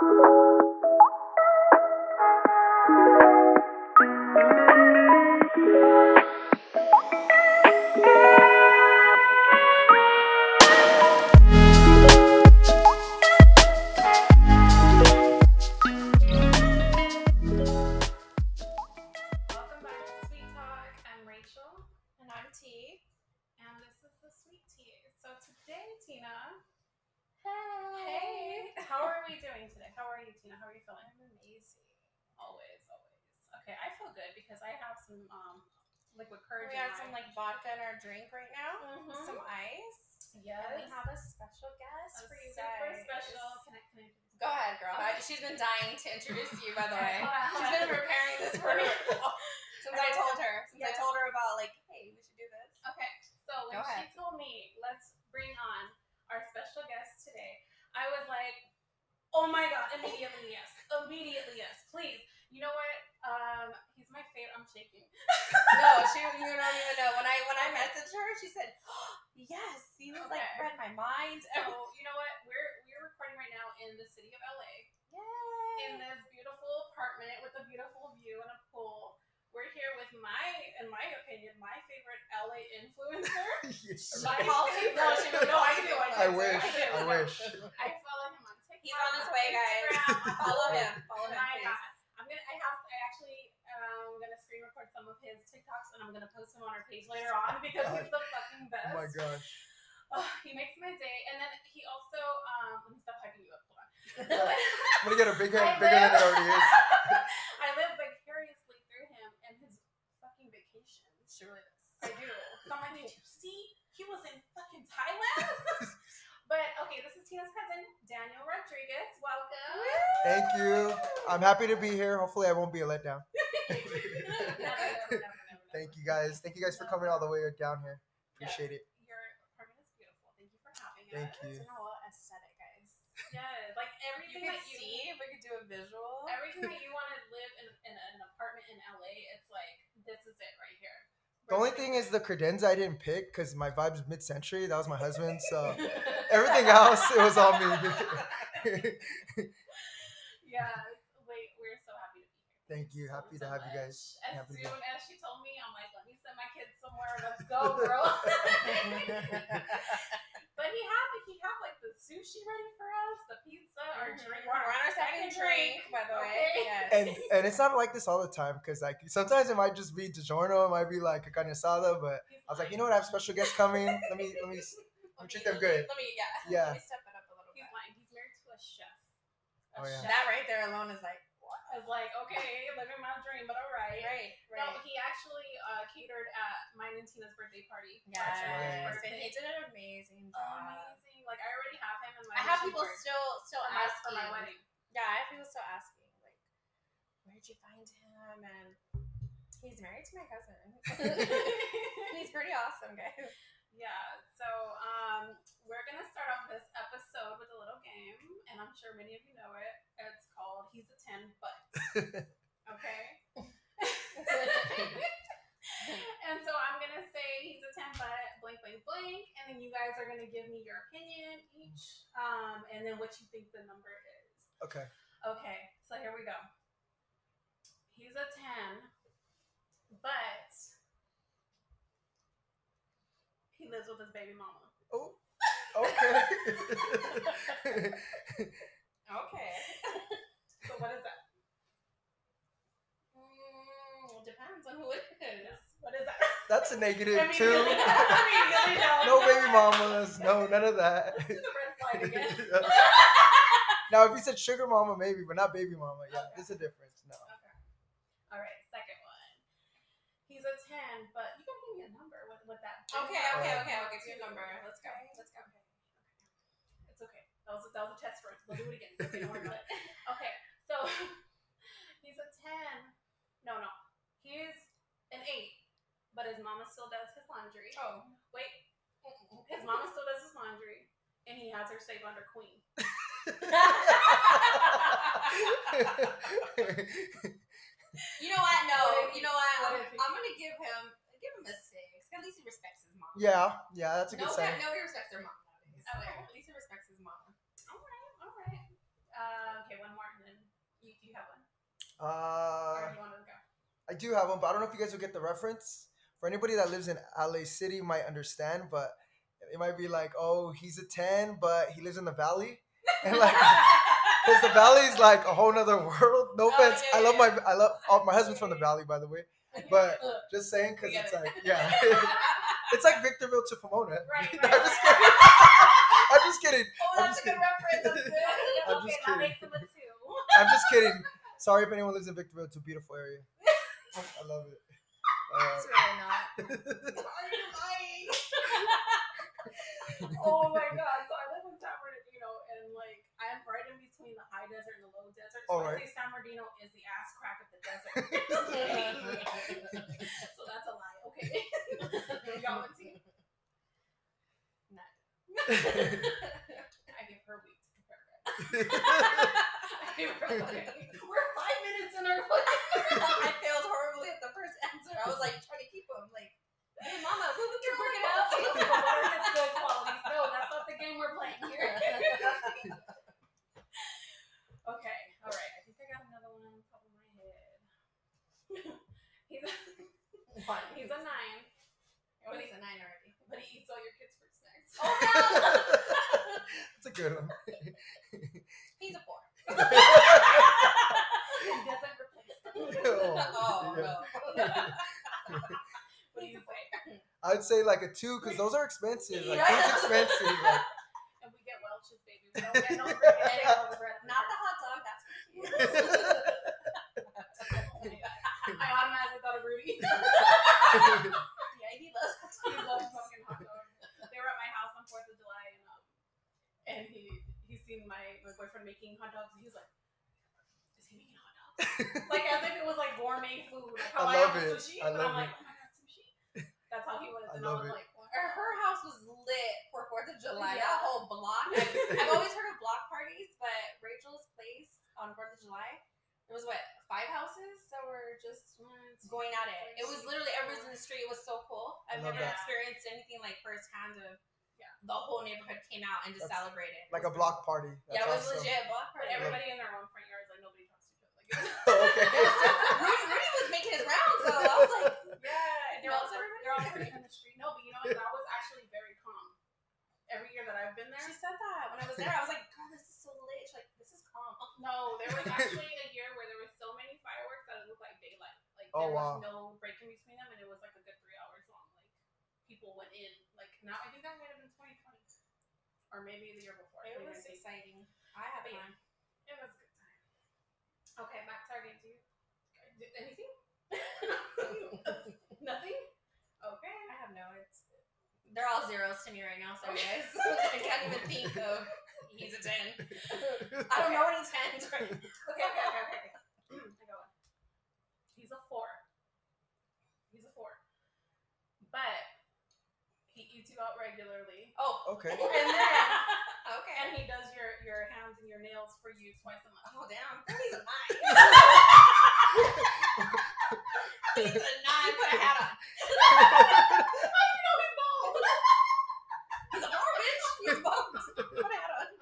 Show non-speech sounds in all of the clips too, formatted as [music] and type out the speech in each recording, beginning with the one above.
Welcome my gosh. Oh, he makes my day, and then he also. Um, let me stop hyping you up. Hold on. I'm gonna get a big [laughs] I head bigger than it already is. [laughs] I live vicariously through him and his fucking vacations. She really does. I do. So I'm like, did you see? He was in fucking Thailand. [laughs] but okay, this is Tina's cousin, Daniel Rodriguez. Welcome. Thank you. I'm happy to be here. Hopefully, I won't be a letdown. Never, never, never, never, Thank you guys. Thank you guys for coming all the way down here. Appreciate it. Your apartment is beautiful. Thank you for having Thank us. you. It's not a aesthetic, guys. [laughs] Yes, like You everything can that you see if we could do a visual. everything that [laughs] you want to live in, in an apartment in LA, it's like this is it right here. The only thing is the credenza I didn't pick because my vibe's mid-century. That was my husband. So [laughs] everything else, it was all me. yeah, wait, we're so happy to be here. Thank you. Happy so to have you guys. As Happy to- soon as she told me, I'm like, let me send my kids somewhere. Let's go, girl. [laughs] [laughs] but he had like he had like the sushi ready for us, the pizza, our Mhm. drink. We're on our second drink, by the way. Okay. Yes. and and it's not like this all the time because like sometimes it might just be DiGiorno, it might be like a carne asada, but He's I was like, you know what? I have special guests coming. Let me let me. [laughs] Let treat me- them good. Let me, yeah. Yeah. Let me step it up a little He's bit. lying. He's married to a chef. A Oh, yeah. chef. That right there alone is like, what? I was like, okay, [laughs] living my dream, but all right. Right, No, right. he actually uh, catered at mine and Tina's birthday party. Yes, Right. and he did an amazing job. Amazing. Like I already have him in my. I have people still still for my, asking. for my wedding. Yeah, I have people still asking, like, where did you find him? And he's married to my cousin. [laughs] he's [laughs] pretty awesome, guys. Yeah, so um, we're gonna start off this episode with a little game, and I'm sure many of you know it. It's called "He's a Ten But." Okay. [laughs] and so I'm gonna say he's a ten but blank blank blank, and then you guys are gonna give me your opinion each, um, and then what you think the number is. Okay. Okay, so here we go. He's a 10, but he lives with his baby mama. Oh. Okay. [laughs] Okay. [laughs] So what is that? Mm, it depends on who it is. What is that? That's a negative too. [laughs] Immediately- immediately no. no baby mamas. No, none of that. Let's do the red flag again. [laughs] now, if you said sugar mama, maybe, but not baby mama. Yeah, Okay. there's a difference. No. Okay. All right, second one. He's a 10, but you gotta give me a number with, with that. Okay, okay, Uh, okay. I'll give you a number. Let's go. Let's go. It's okay. That was a, that was a test run. We'll do it again. Okay, don't worry about it. [laughs] Okay, so [laughs] he's a 10. No, no. He's an 8, but his mama still does his laundry. Oh. Wait, his mama still does his laundry, and he has her save under queen. [laughs] You know what? No. You know what? what I'm, I'm gonna give him give him a six. At least he respects his mom. yeah, yeah, that's a No, good sign. no, he respects their mom nowadays. Okay. At least he respects his mom. All right, all right. Uh, okay, one Uh, or do you want to go? I do have one, but I don't know if you guys will get the reference. For anybody that lives in LA City, might understand, but it might be like, oh, he's a ten, but he lives in the valley, and like, [laughs] because the valley is like a whole nother world. No Oh, offense, yeah, I love yeah. my, I love oh, my husband's from the valley, by the way. But [laughs] just saying, because it's it. like, yeah, [laughs] it's like Victorville to Pomona. Right, I'm just kidding. I'm just kidding. Oh, I'm that's just a good reference. That's good. I'm okay, just kidding. makes them a two. I'm just kidding. Sorry if anyone lives in Victorville. It's a beautiful area. I love it. [laughs] It's Uh, really not. Are you lying? Oh my god! So I live in San Bernardino, and like I'm right in between the high desert and the low desert. So All I say San Bernardino is the ass crack of the desert. [laughs] [laughs] so that's a lie. Okay. you got one too. I give her a week to prepare. Guys. I give. We're five minutes in our fucking. [laughs] I failed horribly at the first answer. I was like trying to keep him like, hey, mama, we can work it out. good qualities. No, that's not the game we're playing here. okay, all right. I think I got another one on top of my head. [laughs] he's a, [laughs] he's a nine, What is a nine already? but he eats all your kids' fruit snacks. Oh no! That's a good one. He's a four. He doesn't replace them. Oh no. What do you say? I'd say like a two because those are expensive. Like Yeah. food's expensive. Like, [laughs] And we get Welch's, baby. We don't get no over bread. Not the hot dog. That's for you. [laughs] [laughs] I automatically thought of Rudy. Yeah, he loves hot he dogs. loves fucking hot dogs. They were at my house on Fourth of July, and um, and he he seen my my boyfriend making hot dogs, and he was like, "Is he making hot dogs?" like as if it was like gourmet food. Like how I I, love have it. sushi, I but love I'm like, it. "Oh my god, sushi!" That's how he was, I and love I was it. like, Her, her house was lit for Fourth of July. Yeah. That whole block. I've, [laughs] I've always heard of block parties, but Rachel's place on Fourth of July, there was what five houses that were just going at it. It was literally everyone's in the street. It was so cool. I've love never that. experienced anything like firsthand of Yeah. The whole neighborhood came out and just That's celebrated. like a block party. yeah, it was awesome. legit block party. everybody in their own front yards, like nobody talks to each other. Like, [laughs] [laughs] okay. Rudy, Rudy was making his rounds, so I was like, yeah, and they're all everybody? they're all partying in the street. No, but you know what? That was actually very calm. Every year that I've been there, she said that when I was there. I was like, God, this is so lit. She's like, this is calm. [laughs] No, there was actually a year where there was so many fireworks that it looked like daylight. Like Oh, there wow. was no break in between them, and it was like a good three hours long. Like people went in. Like now, I think that might have been 2020, or maybe the year before. It was exciting. I had But yeah. It was a good time. Okay, back to our game. Do you did anything? [laughs] Nothing. Okay. I have no. It's they're all zeros to me right now. So guys. I can't even think of. He's a ten. [laughs] I don't know any tens. Okay. Okay. Okay. Okay. [clears throat] I got one. He's a four. He's a four. But he out regularly, Oh. Okay. and then [laughs] Okay. and he does your your hands and your nails for you twice a month. Oh damn. He's a nine. He's [laughs] [laughs] a nine. Put a hat on. you know he's bald. He's a four, bitch. He's bald. Put a hat on.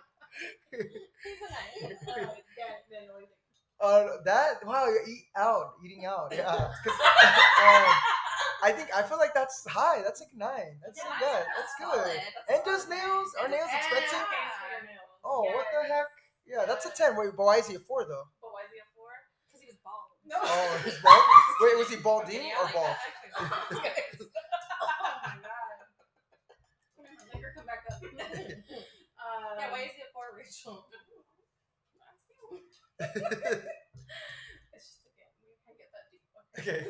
He's a nine. Uh, yeah, Daniel, what do you? Uh, that wow, you eat out, eating out. Yeah. 'Cause, um, I think I feel like that's high. That's like nine. That's Yeah, yeah, that's that's solid. good. That's And does nails? Are nails it's expensive? pays for your nails. Oh, what the heck? Yeah, that's a ten. Wait, but why is he a four though? But why is he a four? Because he was bald. No. Oh, he's [laughs] bald. Wait, was he balding Yeah, or like bald? that, [laughs] [laughs] oh my god. Let liquor come back up. um, yeah, why is he a four, Rachel? It's just a game. We can get that deep. Okay.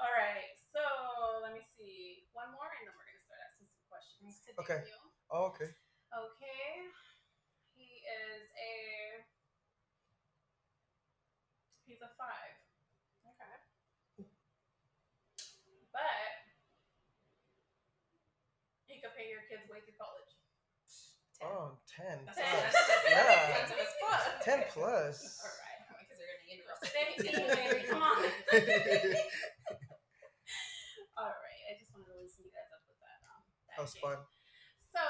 All right. So let me see. One more, and then we're gonna start asking some questions to Okay. Daniel. Oh, okay. Okay. He is a. He's a five. Okay. But he could pay your kids way through college. Oh, 10 That's Ten. plus. [laughs] Yeah. expensive as fuck. 10 plus. All right, [laughs] because they're gonna get roasted. Fifteen. Come on. [laughs] All right. I just wanted to loosen you guys up with that. Was fun. So,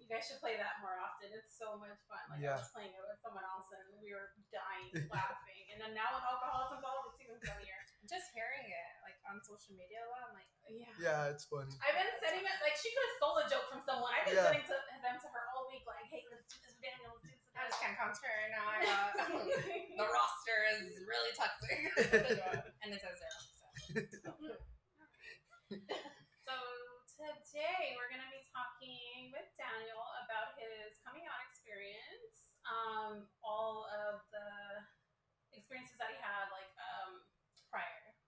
you guys should play that more often. It's so much fun. Like Yeah. I was playing it with someone else and we were dying [laughs] laughing. And then now with alcohol is involved, it's even funnier. Just hearing it like on social media a lot, I'm like, oh, Yeah. Yeah, it's funny. I've been sending it like she could have stole a joke from someone. I've been Yeah. sending to them to her all week, like, hey, let's do this with Daniel, let's do this with I just can't concentrate right now. I uh, got [laughs] the roster is really toxic, [laughs] and it says zero. So. So today we're gonna be talking with Daniel about his coming out experience, um, all of the experiences that he had, like um, Prior.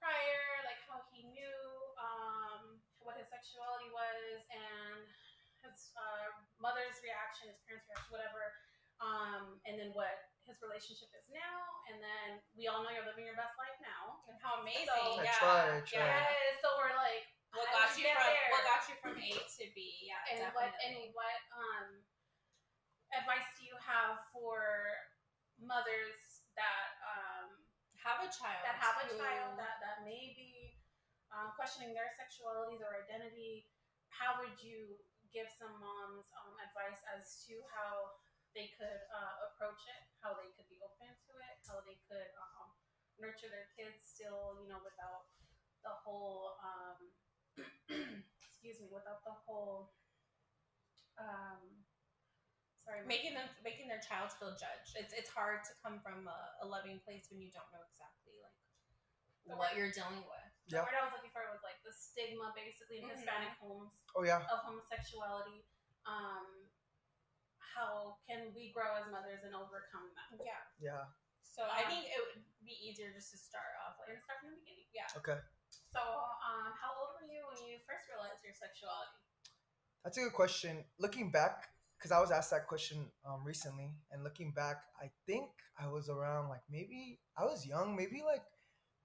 prior, like how he knew um, what his sexuality was, and his uh, mother's reaction, his parents' reaction, whatever, um, and then what his relationship is now, and then we all know you're living your best life now. And how amazing! So- I yeah. try, I try. Yeah. Yes, so we're like, What got you from there? What got you from A to B? Yeah, and definitely. what and what um advice do you have for mothers that um have a child. that have a child that that may be um, questioning their sexuality their identity how would you give some moms um, advice as to how they could uh, approach it how they could be open to it how they could um, nurture their kids still you know without the whole um, excuse me without the whole um, sorry making them making their child feel judged. It's it's hard to come from a, a loving place when you don't know exactly like The what word- you're dealing with. the Yeah. word I was looking for was like the stigma basically in Mhm. Hispanic homes Oh yeah. of homosexuality. Um, how can we grow as mothers and overcome that? Yeah. Yeah. So I Um, think it would be easier just to start off like gonna start from the beginning. yeah. Okay. So, um, how old were you when you first realized your sexuality? That's a good question. Looking back, because I was asked that question um, recently, and looking back, I think I was around like maybe I was young, maybe like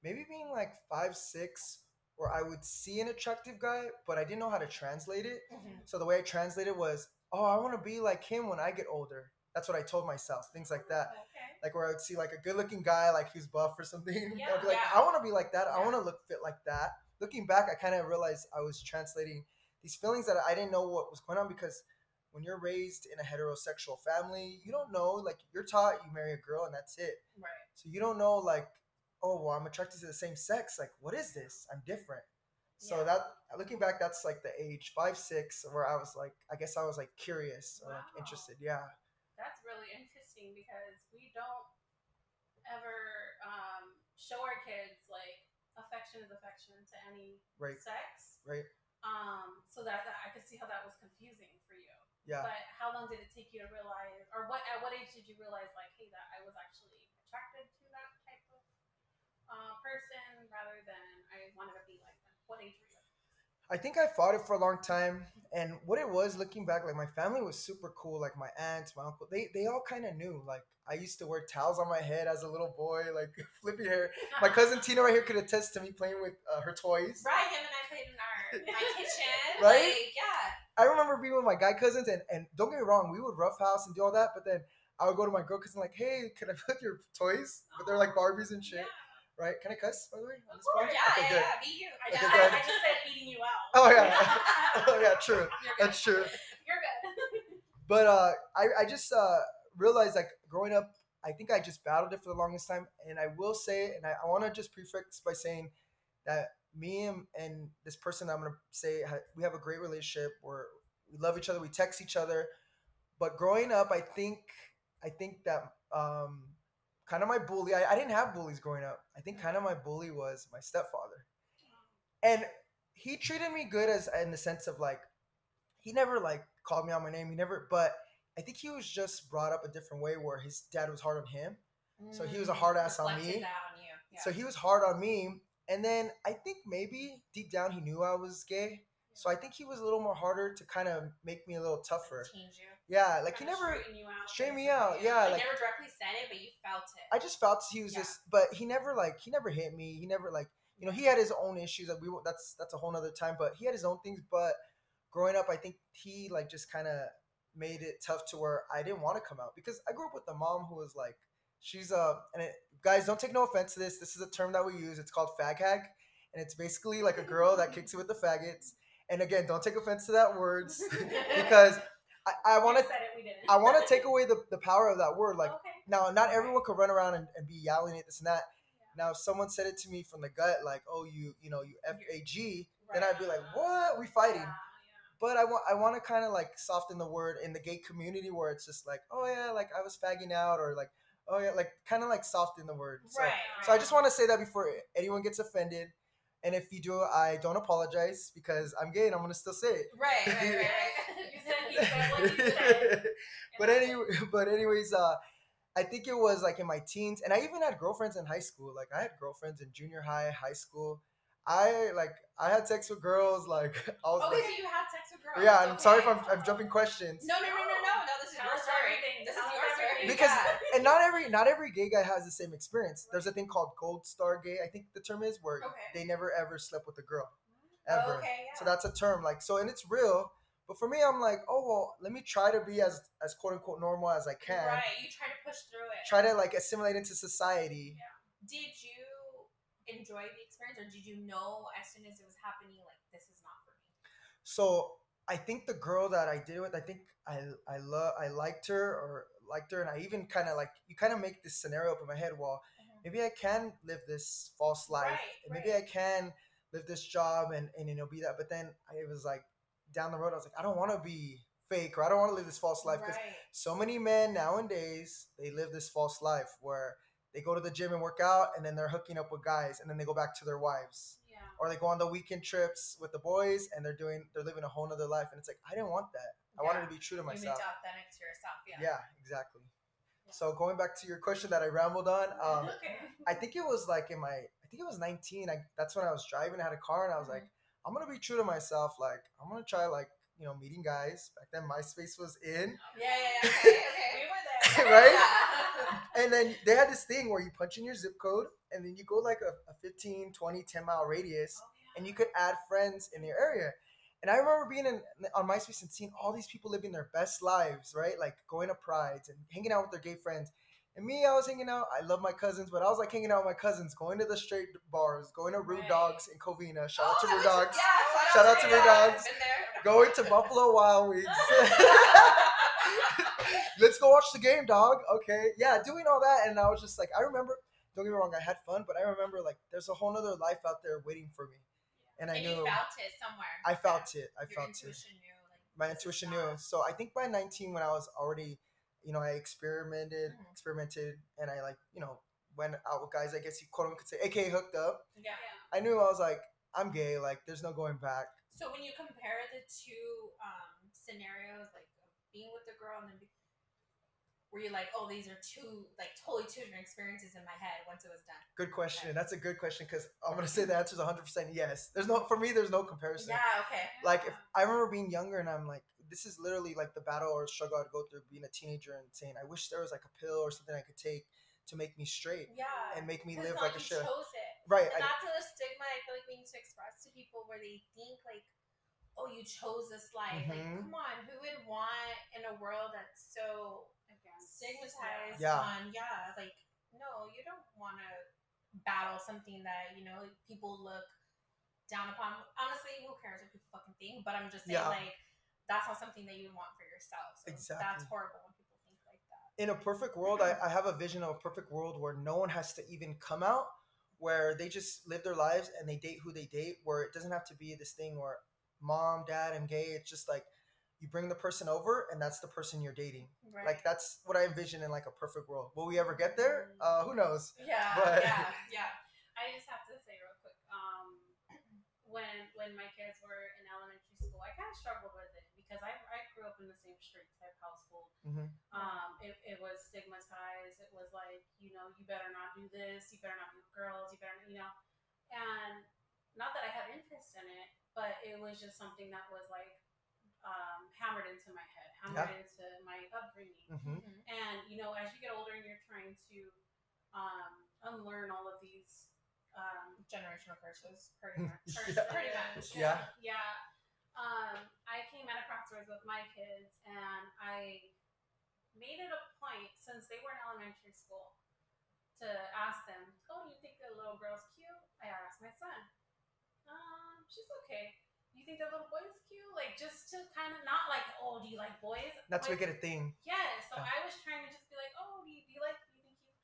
maybe being like five, six, where I would see an attractive guy, but I didn't know how to translate it. So the way I translated was, oh, I want to be like him when I get older. That's what I told myself. Things like that. Okay. Like where I would see like a good-looking guy, like who's buff or something. Yeah, [laughs] I'd be like, yeah. I want to be like that. I want to look fit like that. Looking back, I kind of realized I was translating these feelings that I didn't know what was going on because when you're raised in a heterosexual family, you don't know. Like you're taught you marry a girl and that's it. Right. So you don't know like, oh, well, I'm attracted to the same sex. Like, what is this? I'm different. So Yeah. that looking back, that's like the age five, six, where I was like, I guess I was like curious or like interested. Yeah. Interesting because we don't ever um, show our kids like affection is affection to any Right. sex. Right. Um, so that, that I could see how that was confusing for you. Yeah. But how long did it take you to realize, or what at what age did you realize, like, hey, that I was actually attracted to that type of uh, person rather than I wanted to be like them? What age were you? I think I fought it for a long time, and what it was, looking back, like my family was super cool. Like my aunts, my uncle, they they all kind of knew. Like I used to wear towels on my head as a little boy, like [laughs] flippy hair. My [laughs] cousin Tina right here could attest to me playing with uh, her toys. Right. Him and I played in our my [laughs] kitchen. Right? Like, yeah. I remember being with my guy cousins, and and don't get me wrong, we would roughhouse and do all that, but then I would go to my girl cousin like, hey, can I put your toys? But they're like Barbies and shit, Yeah. Right? Can I cuss by the way? on Of this pod? course. Yeah, Okay, yeah, yeah. Be you. I Okay, just. I, I just said eating you out. Oh yeah, [laughs] oh yeah, true. That's true. You're good. [laughs] But uh, I, I just uh, realized like growing up, I think I just battled it for the longest time. And I will say, and I, I want to just prefix by saying that me and, and this person I'm going to say, we have a great relationship. We're, we love each other. We text each other. But growing up, I think, I think that um, kind of my bully, I, I didn't have bullies growing up. I think kind of my bully was my stepfather. And he treated me good as in the sense of like, he never like called me out my name. He never, but I think he was just brought up a different way where his dad was hard on him. So he was a hard ass on Mm, me. on. Yeah. So he was hard on me. And then I think maybe deep down he knew I was gay. So I think he was a little more harder to kind of make me a little tougher. change you. Yeah, like he Kinda never straighten you out, straighten me out. Yeah, He like never directly said it, but you felt it. I just felt he was Yeah. just, but he never like he never hit me. He never like you know he had his own issues that we that's that's a whole other time. But he had his own things. But growing up, I think he like just kind of made it tough to where I didn't want to come out because I grew up with a mom who was like she's uh and it, guys don't take no offense to this. This is a term that we use. It's called fag hag, and it's basically like a girl that kicks you with the faggots. And again, don't take offense to that words [laughs] because I, I want to You said it, we didn't. I want to take away the, the power of that word. Like okay. now, not everyone could run around and, and be yelling at this and that. Now, if someone said it to me from the gut, like, "Oh, you, you know, you f a g," then I'd be like, "What? We fighting?" Yeah, But I want I want to kind of like soften the word in the gay community where it's just like, "Oh yeah, like I was fagging out," or like, "Oh yeah," like kind of like soften the word. So, right. so I just want to say that before anyone gets offended. And if you do, I don't apologize because I'm gay and I'm gonna still say it. Right, right, right, right. [laughs] you said he said what you said. [laughs] but anyway, but anyways, uh, I think it was like in my teens, and I even had girlfriends in high school. Like I had girlfriends in junior high, high school. I like I had sex with girls. Like [laughs] I was. Okay, like, so you had sex with girls. yeah, I'm sorry if. I'm, I'm jumping questions. No, no, no, no, no, no. This is Tell your story. everything. This Tell is your story. Because Yeah. And not every not every gay guy has the same experience. There's a thing called gold star gay. I think the term is where Okay. they never ever slept with a girl oh, ever. Okay, yeah. So that's a term like so, and it's real. But for me, I'm like, oh well, let me try to be as as quote unquote normal as I can. Right, you try to push through it. Try to like assimilate into society. Did you enjoy the experience, or did you know as soon as it was happening, like this is not for me? So I think the girl that I did it with, I think I I love I liked her or liked her, and I even kind of like you kind of make this scenario up in my head. Well, uh-huh. maybe I can live this false life, Right, and maybe right. I can live this job and and you know be that. But then I, it was like down the road, I was like, I don't want to be fake or I don't want to live this false life because Right. so many men nowadays they live this false life where they go to the gym and work out and then they're hooking up with guys and then they go back to their wives Yeah. or they go on the weekend trips with the boys and they're doing they're living a whole nother life and it's like i didn't want that i wanted to be true to You myself to authentic to yourself. Yeah. yeah exactly Yeah. so going back to your question that i rambled on um, [laughs] okay. i think it was like in my i think it was 19 I, that's when i was driving i had a car and i was like i'm gonna be true to myself like i'm gonna try like you know meeting guys back then myspace was in Yeah, yeah, yeah. Okay, [laughs] We were there. [laughs] Right? And then they had this thing where you punch in your zip code and then you go like a, a 15 20 10 mile radius Oh, yeah. and you could add friends in your area and i remember being in on myspace and seeing all these people living their best lives right? Like going to prides and hanging out with their gay friends. And me i was hanging out i love my cousins but i was like hanging out with my cousins going to the straight bars going to rude Right. dogs in covina. Shout out Oh, to rude dogs. Yeah, Shout out to Rude Dogs. Going to buffalo wild wings. [laughs] [laughs] Let's go watch the game dog. Okay. Yeah doing all that. And i was just like i remember don't get me wrong i had fun but i remember like there's a whole nother life out there waiting for me and i and knew you felt it somewhere. i felt it i Your felt it knew. Like, my intuition knew so i think by 19 when i was already you know i experimented Mhm. experimented and i like you know went out with guys i guess you quote unquote say aka hooked up Yeah. i knew i was like i'm gay like there's no going back So when you compare the two um, scenarios, like being with the girl and then be- were you like, oh, these are two like totally two different experiences in my head once it was done? good question that's a good question because i'm gonna say the answer is 100% yes there's no for me there's no comparison Yeah. Okay. like if I remember being younger and I'm like, this is literally like the battle or struggle I'd go through being a teenager and saying, I wish there was like a pill or something I could take to make me straight Yeah. and make me live like a shit. chose it. Right. And I, that's a stigma I feel like we need to express to people where they think like, oh, you chose this life. Mhm. Like, come on, who would want in a world that's so stigmatized Yeah. on yeah, like no, you don't want to battle something that you know people look down upon. Honestly, who cares what people fucking think? But I'm just saying Yeah. like that's not something that you would want for yourself. So That's horrible when people think like that. in a perfect world, I, I have a vision of a perfect world where no one has to even come out, where they just live their lives and they date who they date, where it doesn't have to be this thing where mom, dad, I'm gay. It's just like you bring the person over and that's the person you're dating. Right. Like that's what I envision in like a perfect world. Will we ever get there? Uh, who knows? yeah, but- yeah, [laughs] yeah. I just have to say real quick, um, when when my kids were in elementary school, I kind of struggled with it because I, I grew up in the same street type household. Mhm. Um, it, it was stigmatized. It was like, you know, you better not do this. You better not be girls. You better, you know, and not that I had interest in it, but it was just something that was like um, hammered into my head, hammered into my upbringing. hmm Mhm. And you know, as you get older and you're trying to um, unlearn all of these, um, Generational curses, pretty [laughs] much. curses, Yeah. Pretty much. Yeah. yeah. Um, I came at a crossroads with my kids, and I made it a point since they were in elementary school to ask them, "Oh, you think the little girl's cute?" I asked my son. Um, she's okay. you think that little boy is cute? Like just to kind of not like, oh, do you like boys? That's Like, it a thing. Yes. So Yeah. I was trying to just be like, oh, do you, do you like, do you think he,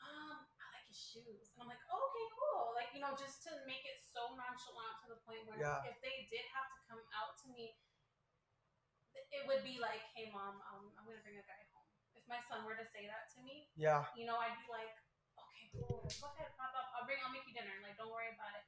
um, I like his shoes. And I'm like, oh, okay, cool. Like, you know, just to make it so nonchalant to the point where Yeah. if they did have to come out to me, it would be like, hey, mom, um, I'm going to bring a guy home. If my son were to say that to me, Yeah. you know, I'd be like, okay, cool. Go ahead, pop up. I'll bring, I'll make you dinner. Like, don't worry about it.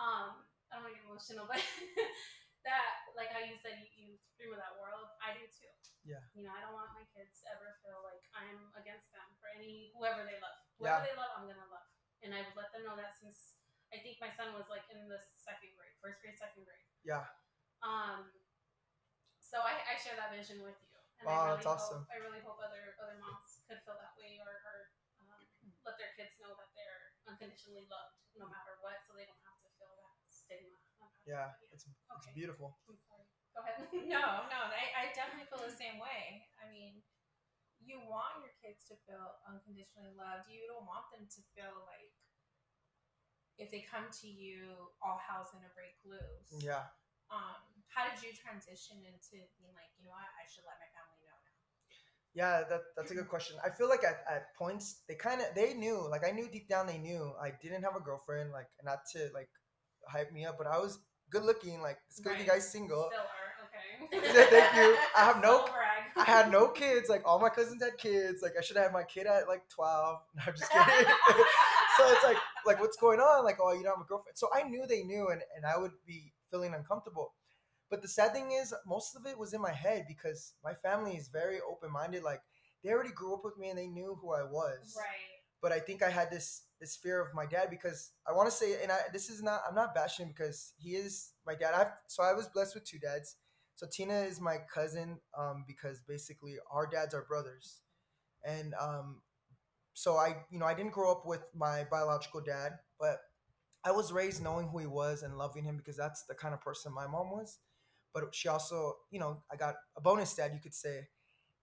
Um, I don't want to get emotional, but [laughs] that, like how you said, you, you dream of that world. I do too. Yeah. You know, I don't want my kids to ever feel like I'm against them for any whoever they love. Whoever Yeah. they love, I'm gonna love. And I've let them know that since I think my son was like in the second grade, first grade, second grade. Yeah. Um. So I, I share that vision with you. And Wow, I really that's awesome. I really hope other other moms could feel that way, or, or um, let their kids know that they're unconditionally loved, no matter what, so they don't have to feel that stigma. on how they Yeah. It's it's Okay. beautiful. Go ahead. [laughs] No, no, I, I definitely feel the same way. I mean, you want your kids to feel unconditionally loved. You don't want them to feel like if they come to you all hell's gonna break loose. Yeah. Um, how did you transition into being like, you know what, I should let my family know now? Yeah, that, that's a good question. I feel like at, at points they kind of they knew, like I knew deep down they knew I didn't have a girlfriend, like not to like hype me up, but I was good looking, like this good looking Right. guy single. Still are okay. [laughs] [laughs] Thank you. I have no-. I had no kids, like all my cousins had kids. Like I should have had my kid at like twelve. [laughs] No, I'm just kidding. so it's like like what's going on? Like, oh you don't have a girlfriend. So I knew they knew and, and I would be feeling uncomfortable. But the sad thing is most of it was in my head because my family is very open minded. Like they already grew up with me and they knew who I was. right. But I think I had this this fear of my dad because I want to say and I this is not I'm not bashing because he is my dad. I've so I was blessed with two dads. So Tina is my cousin um, because basically our dads are brothers, and um, so I you know I didn't grow up with my biological dad, but I was raised knowing who he was and loving him because that's the kind of person my mom was. But she also you know I got a bonus dad you could say,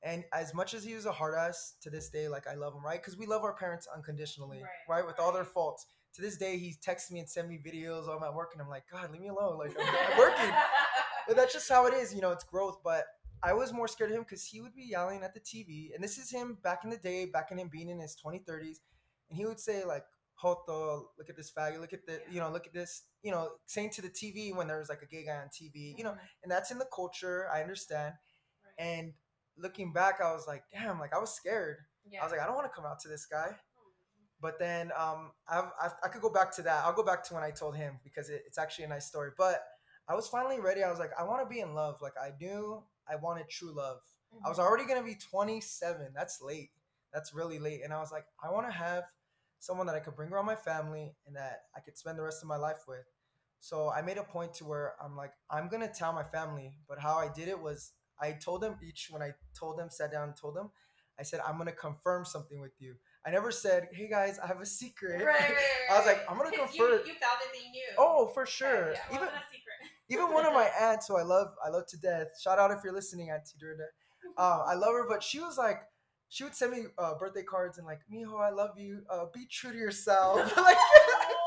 and as much as he was a hard ass to this day, like I love him right because we love our parents unconditionally, Right, right, with all their faults. To this day, he texts me and send me videos while I'm at work, and I'm like, God, leave me alone. Like I'm, working [laughs] but that's just how it is. You know, it's growth. But I was more scared of him because he would be yelling at the TV, and this is him back in the day, back in him being in his 20s, 30s, and he would say like, "Hoto, look at this faggot, look at the, you know, look at this," you know, saying to the TV when there was like a gay guy on TV, you know, mm-hmm. and that's in the culture. I understand. Right. And looking back, I was like, damn, like I was scared. Yeah. I was like, I don't want to come out to this guy. Oh, But then um, I've, I've, I could go back to that. I'll go back to when I told him because it, it's actually a nice story. But I was finally ready. I was like, I want to be in love. Like I knew I wanted true love. I was already gonna be 27. That's late. That's really late. And I was like, I want to have someone that I could bring around my family and that I could spend the rest of my life with. So I made a point to where I'm like, I'm gonna tell my family. But how I did it was I told them each when I told them, sat down and told them, I said, I'm gonna confirm something with you. I never said, Hey guys, I have a secret. Right, [laughs] right, right, I was like. I'm gonna confirm. You, you that they knew. Oh, for sure. yeah. It Even wasn't a secret. [laughs] even one of my aunts who I love, I love to death. Shout out if you're listening, Auntie Durda. [laughs] Uh, I love her, but she was like, she would send me uh, birthday cards and like, Mijo, I love you. Uh, be true to yourself. like,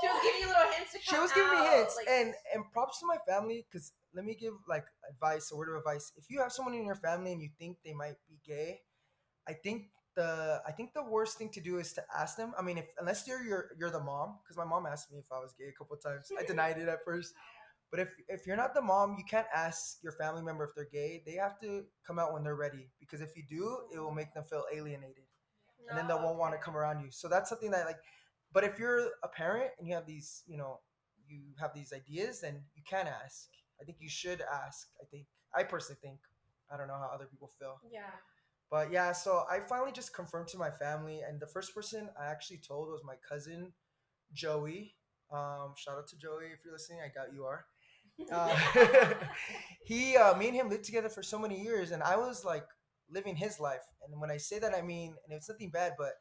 She was giving you little hints to she was giving me hints, like- and and props to my family because let me give like advice, a word of advice. If you have someone in your family and you think they might be gay, I think the I think the worst thing to do is to ask them. I mean, if unless you're you're, you're the mom, because my mom asked me if I was gay a couple of times. I denied it at first. But if if you're not the mom, you can't ask your family member if they're gay. They have to come out when they're ready because if you do, it will make them feel alienated, and then they won't want to come around you. So that's something that like. But if you're a parent and you have these, you know, you have these ideas, then you can ask. I think you should ask. I think I personally think. I don't know how other people feel. Yeah. But yeah, so I finally just confirmed to my family, and the first person I actually told was my cousin, Joey. Um, shout out to Joey if you're listening. I doubt you are. [laughs] Uh, [laughs] he, uh, me and him lived together for so many years, and I was like living his life. And when I say that, I mean, and it's nothing bad, but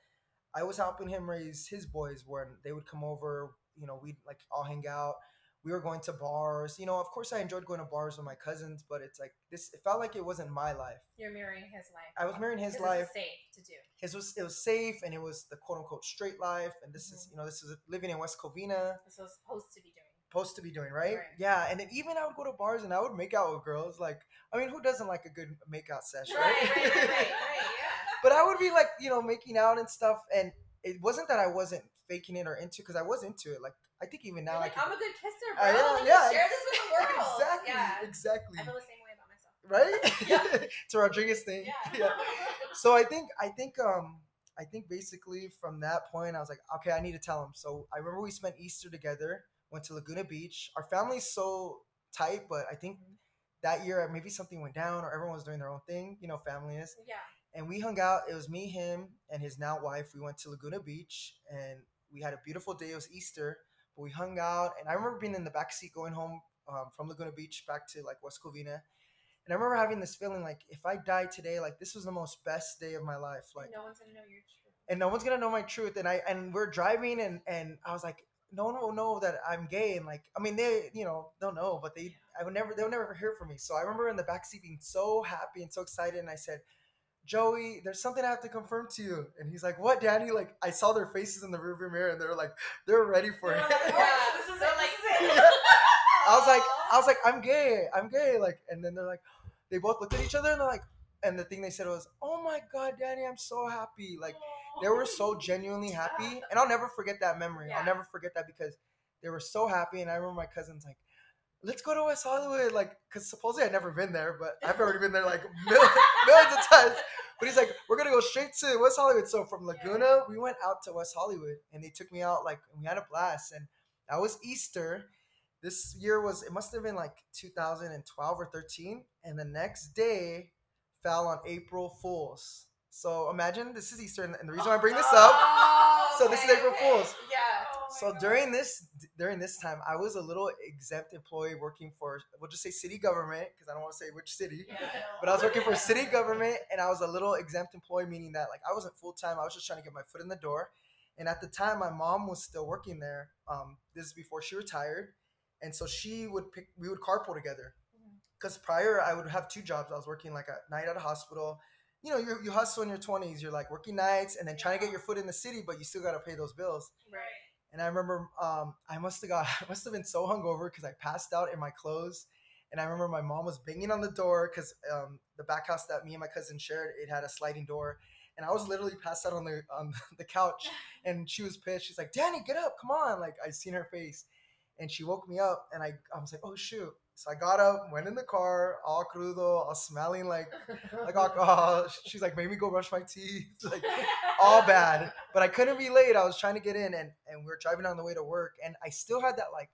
I was helping him raise his boys when they would come over. You know, we'd like all hang out. We were going to bars. You know, of course, I enjoyed going to bars with my cousins, but it's like this. It felt like it wasn't my life. You're mirroring his life. I was mirroring his life safe to do. his was it was safe and it was the quote unquote straight life and this is mm-hmm. you know this is living in West Covina This was supposed to be doing. supposed to be doing, right? Right. Yeah, and then even I would go to bars and I would make out with girls. Like, I mean, who doesn't like a good makeout session, Right, right, right, right, right, [laughs] yeah. but I would be like, you know, making out and stuff, and it wasn't that I wasn't faking it or into, because I was into it. Like, I think even now, I like, can- I'm a good kisser, bro. I am, me yeah. share this with the [laughs] world. exactly, Yeah. exactly, I feel the same way about myself. right? Yeah. [laughs] [laughs] it's a Rodriguez thing. Yeah. So I think, I think, um, I think basically from that point, I was like, okay, I need to tell him. So I remember we spent Easter together, went to Laguna Beach. Our family's so tight, but I think that year maybe something went down or everyone was doing their own thing. You know, family is. Yeah. And we hung out. It was me, him, and his now wife. We went to Laguna Beach and we had a beautiful day. It was Easter, but we hung out. And I remember being in the back seat going home um, from Laguna Beach back to like West Covina. And I remember having this feeling like if I died today, like this was the most best day of my life. Like no one's gonna know you're and no one's gonna know my truth. And I and we're driving and and I was like, no one will know that I'm gay. And like, I mean, they you know they'll know, but they I would never they'll never hear from me. So I remember in the backseat being so happy and so excited, and I said. Joey, there's something I have to confirm to you. And he's like, What, Danny? Like, I saw their faces in the rearview mirror and they're like, they're ready for it. They're like, oh, Yeah. This is They're it, like, this is it. Yeah. [laughs] I was like, I was like, I'm gay, I'm gay. Like, and then they're like, they both looked at each other and they're like, and the thing they said was, Oh my God, Danny, I'm so happy. Like, they were so genuinely happy [laughs] and i'll never forget that memory Yeah. i'll never forget that because they were so happy and i remember my cousins like let's go to west hollywood like because supposedly i'd never been there but i've already been there like [laughs] millions, millions of times but he's like we're gonna go straight to west hollywood so from laguna we went out to west hollywood and they took me out like and we had a blast and that was easter this year was it must have been like 2012 or 13 and the next day fell on april fools so imagine this is easter and the reason why i bring this up Oh, So this is April okay. Fool's. Yeah. So during this during this time, I was a little exempt employee working for we'll just say city government because I don't want to say which city, Yeah, but I was working for city government and I was a little exempt employee, meaning that like I wasn't full time. I was just trying to get my foot in the door. And at the time, my mom was still working there. Um, this is before she retired, and so she would pick. We would carpool together. Because prior, I would have two jobs. I was working like at night at a hospital. You know, you, you hustle in your twenties. You're like working nights and then trying to get your foot in the city, but you still got to pay those bills. Right. And I remember um, I must have got [laughs] I must have been so hungover because I passed out in my clothes. And I remember my mom was banging on the door because um, the back house that me and my cousin shared it had a sliding door. And I was literally passed out on the on [laughs] the couch, [laughs] and she was pissed. She's like, "Danny, get up, come on!" Like I seen her face, and she woke me up, and I I was like, "Oh shoot!" So I got up, went in the car, all crudo, all smelling like [laughs] like alcohol. She's like, "Made me go brush my teeth." [laughs] Like all bad. But I couldn't be late. I was trying to get in and, and we were driving on the way to work and I still had that like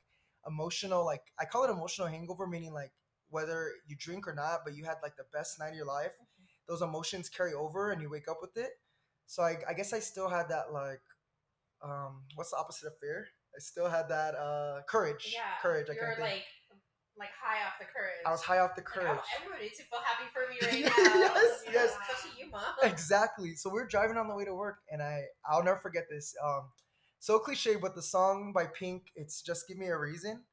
emotional like I call it emotional hangover, meaning like whether you drink or not, but you had like the best night of your life, those emotions carry over and you wake up with it. So I, I guess I still had that like um what's the opposite of fear? I still had that uh courage. Yeah. Courage, I You're like like high off the courage. I was high off the Like, courage. I want everybody to feel happy for me [laughs] right now. Yes, yes. Especially you, mom. exactly. So we are driving on the way to work, and I I'll never forget this. Um, so cliche, but the song by Pink, it's "Just Give Me a Reason."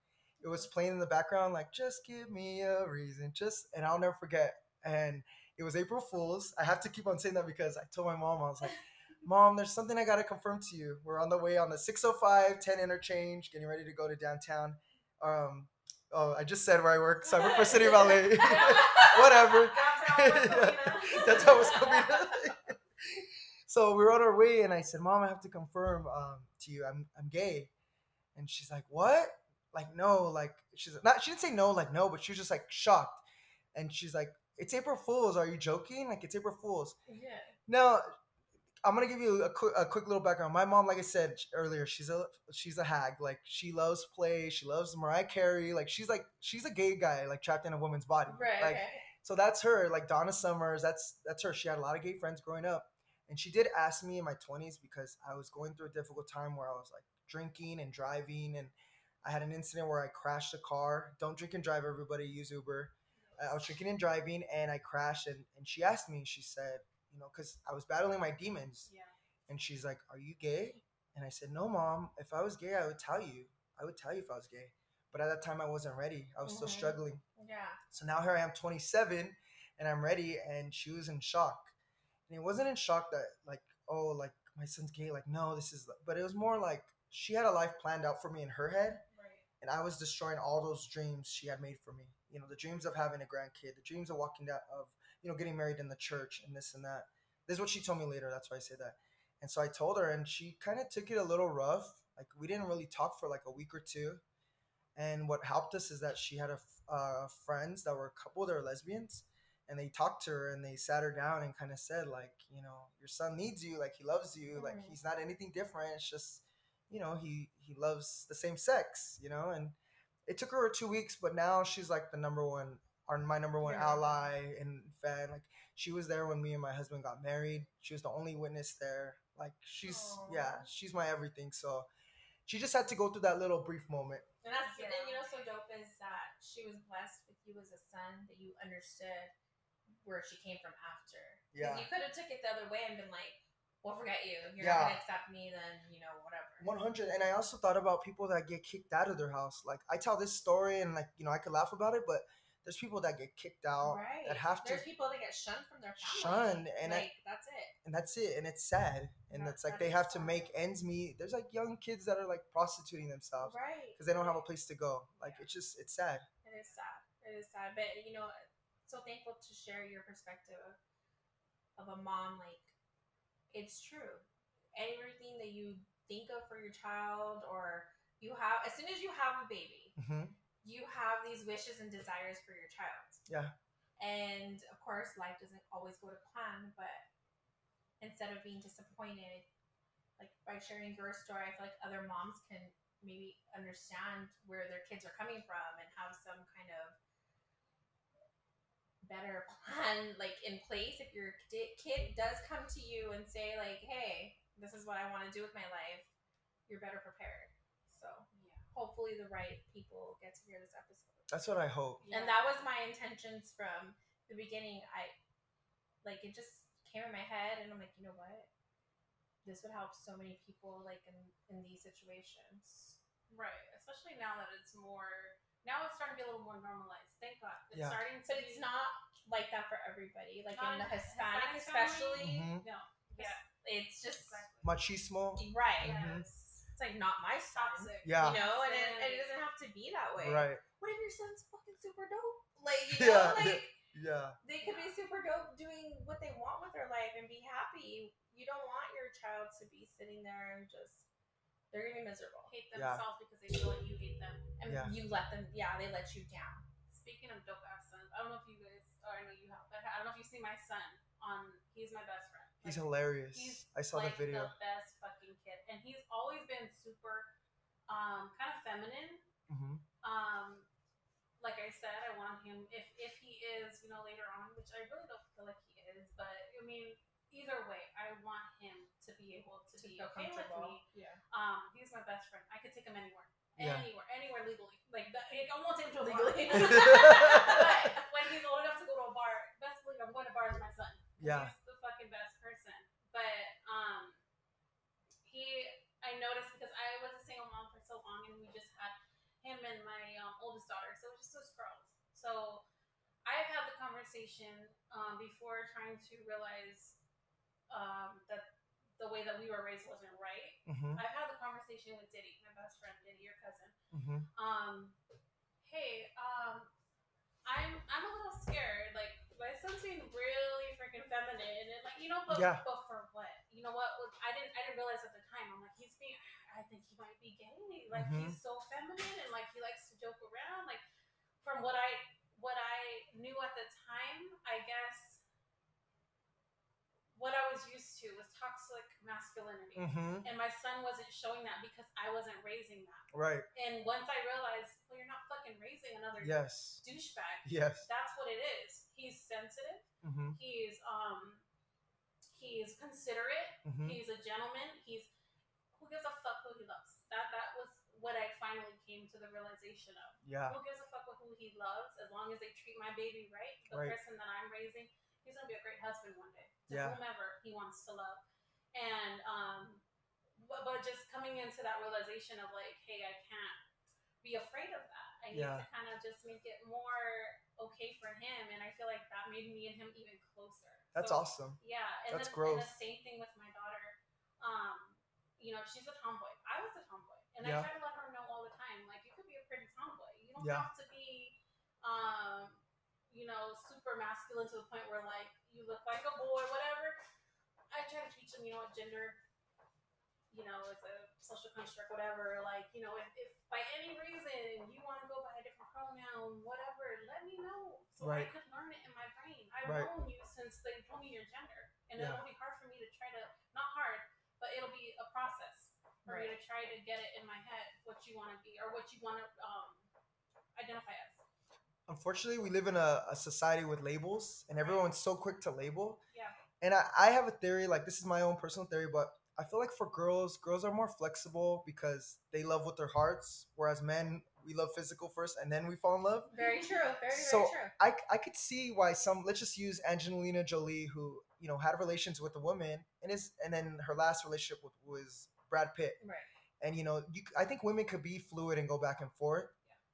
It was playing in the background, like "Just give me a reason," just, and I'll never forget. And it was April Fools. I have to keep on saying that because I told my mom I was like, [laughs] "Mom, there's something I gotta confirm to you. We're on the way on the 605 10 interchange, getting ready to go to downtown." Um, oh, I just said where I work, so I work for City of LA. [laughs] Whatever. [laughs] Downtown West Yeah, Covina. That's how it's coming. [laughs] so we were on our way, and I said, "Mom, I have to confirm um, to you, I'm I'm gay." And she's like, "What?" Like, no, like she's not. She didn't say no, like no, but she was just like shocked, and she's like, "It's April Fools. Are you joking? Like it's April Fools." Yeah. Now, I'm gonna give you a quick, a quick little background. My mom, like I said earlier, she's a she's a hag. Like she loves play. She loves Mariah Carey. Like she's like she's a gay guy, like trapped in a woman's body. Right. Like so that's her, like Donna Summers. That's that's her. She had a lot of gay friends growing up, and she did ask me in my twenties because I was going through a difficult time where I was like drinking and driving, and I had an incident where I crashed a car. Don't drink and drive, everybody. Use Uber. I was drinking and driving, and I crashed, and and she asked me. She said, you know, because I was battling my demons, Yeah. and she's like, "Are you gay?" And I said, "No, mom. If I was gay, I would tell you. I would tell you if I was gay." But at that time, I wasn't ready. I was still Mhm. struggling. Yeah. So now here I am, 27, and I'm ready. And she was in shock. And it wasn't in shock that like, oh, like my son's gay. Like, no, this is. But it was more like she had a life planned out for me in her head, Right. and I was destroying all those dreams she had made for me. You know, the dreams of having a grandkid, the dreams of walking down, of you know, getting married in the church and this and that. This is what she told me later. That's why I say that. And so I told her, and she kind of took it a little rough. Like we didn't really talk for like a week or two. And what helped us is that she had a uh, friends that were a couple that are lesbians, and they talked to her and they sat her down and kind of said like, you know, your son needs you, like he loves you, like Mhm. he's not anything different. It's just, you know, he he loves the same sex, you know. And it took her two weeks, but now she's like the number one, or my number one Yeah. ally and fan. Like she was there when me and my husband got married. She was the only witness there. Like she's yeah, she's my everything. So she just had to go through that little brief moment. And that's Yeah. and you know so dope is that she was blessed with you as a son that you understood where she came from after. Yeah. You could have took it the other way and been like, "Well, forget you. You're Yeah. not gonna accept me. Then you know whatever." 100 and i also thought about people that get kicked out of their house like i tell this story and like you know i could laugh about it but there's people that get kicked out right. that have to There's people that get shunned from their family. Shunned, and I- that's it. and that's it and it's sad and it's like they have to make ends meet there's like young kids that are like prostituting themselves Right. because they don't have a place to go like it's just it's sad It is sad. It is sad, but you know, so thankful to share your perspective of a mom. Like, it's true. Everything that you think of for your child, or you have, as soon as you have a baby, hmm you have these wishes and desires for your child. Yeah. And of course, life doesn't always go to plan, but instead of being disappointed, like by sharing your story, I feel like other moms can maybe understand where their kids are coming from and have some kind of better [laughs] plan like in place if your kid does come to you and say like hey this is what i want to do with my life you're better prepared. Hopefully the right people get to hear this episode that's what i hope and that was my intentions from the beginning i like it just came in my head and i'm like you know what this would help so many people like in in these situations Right. Especially now that it's more now it's starting to be a little more normalized. Thank God. It's Yeah. starting to but it's not like that for everybody like Not in the hispanic, Hispanic especially Mhm. No. Yeah. it's just Exactly. machismo right Mhm. Yes. It's like not my son Yeah. you know and it, and it doesn't have to be that way right what if your son's fucking super dope like you [laughs] Yeah, know like [laughs] yeah they could be super dope doing what they want with their life and be happy. You don't want your child to be sitting there and just they're gonna be miserable. Hate Yeah. themselves because they feel like you hate them. And Yeah. you let them yeah, they let you down. Speaking of dope ass sons, I don't know if you guys, or I know you have, but I don't know if you see my son on. He's my best friend. he's Like, hilarious he's i saw like the video the best fucking kid, and he's always been super, um, kind of feminine. hmm Um, like I said, I want him if if he is, you know, later on, which I really don't feel like he is, but I mean, either way, I want him to be able to, To be okay with comfortable. me. Yeah. Um, he's my best friend. I could take him anywhere, Yeah. anywhere, anywhere legally. Like that, I won't take him to a Legally. bar. [laughs] but when he's old enough to go to a bar, best believe I'm going to bars with my son. Yeah. He's the fucking best person. But um, he, I noticed because I was a single mom for so long, and we just had him and my um, oldest daughter, so it was just us girls. So I've had the conversation um, before trying to realize um, that the way that we were raised wasn't right. hmm I've had the conversation with Diddy, my best friend, Diddy, your cousin. hmm Um, hey, um, I'm I'm a little scared. Like my son's being really freaking feminine, and like you know, but Yeah. but for know what? Look, I didn't I didn't realize at the time. I'm like he's being. I think he might be gay. Like Mhm. he's so feminine, and like he likes to joke around. Like from what I what I knew at the time, I guess what I was used to was toxic masculinity. hmm And my son wasn't showing that because I wasn't raising that. right And once I realized, well, you're not fucking raising another yes douchebag. yes That's what it is. He's sensitive. hmm He's um, he's considerate. hmm He's a gentleman. He's who gives a fuck who he loves. That that was what I finally came to the realization of. yeah Who gives a fuck with who he loves as long as they treat my baby right? The Right. person that I'm raising, he's gonna be a great husband one day to Yeah. whomever he wants to love. And um, but, but just coming into that realization of like, hey, I can't be afraid of that. I need Yeah. to kind of just make it more okay for him, and I feel like that made me and him even closer. That's So, awesome Yeah, and That's then and the same thing with my daughter. Um, you know, she's a tomboy. I was a tomboy, and Yeah. I try to let her know all the time, like you could be a pretty tomboy. You don't Yeah. have to be, um, you know, super masculine to the point where like you look like a boy, whatever. I try to teach them, you know, what gender, you know, it's a social construct, whatever. Like, you know, if, if by any reason you want to go by a different pronoun, whatever, let me know so Right. I could learn it in my brain. I've Right. known you since they told me your gender, and Yeah. it'll be hard for me to try to not hard, but it'll be a process for me to try to get it in my head what you want to be or what you want to um, identify as. Unfortunately, we live in a, a society with labels, and everyone's so quick to label. Yeah. And I, I have a theory, like this is my own personal theory, but I feel like for girls, girls are more flexible because they love with their hearts, whereas men, we love physical first and then we fall in love. Very true. Very, So- very true. I, I could see why some let's just use Angelina Jolie who you know had relations with a woman and is and then her last relationship with, was Brad Pitt Right. and you know you I think women could be fluid and go back and forth.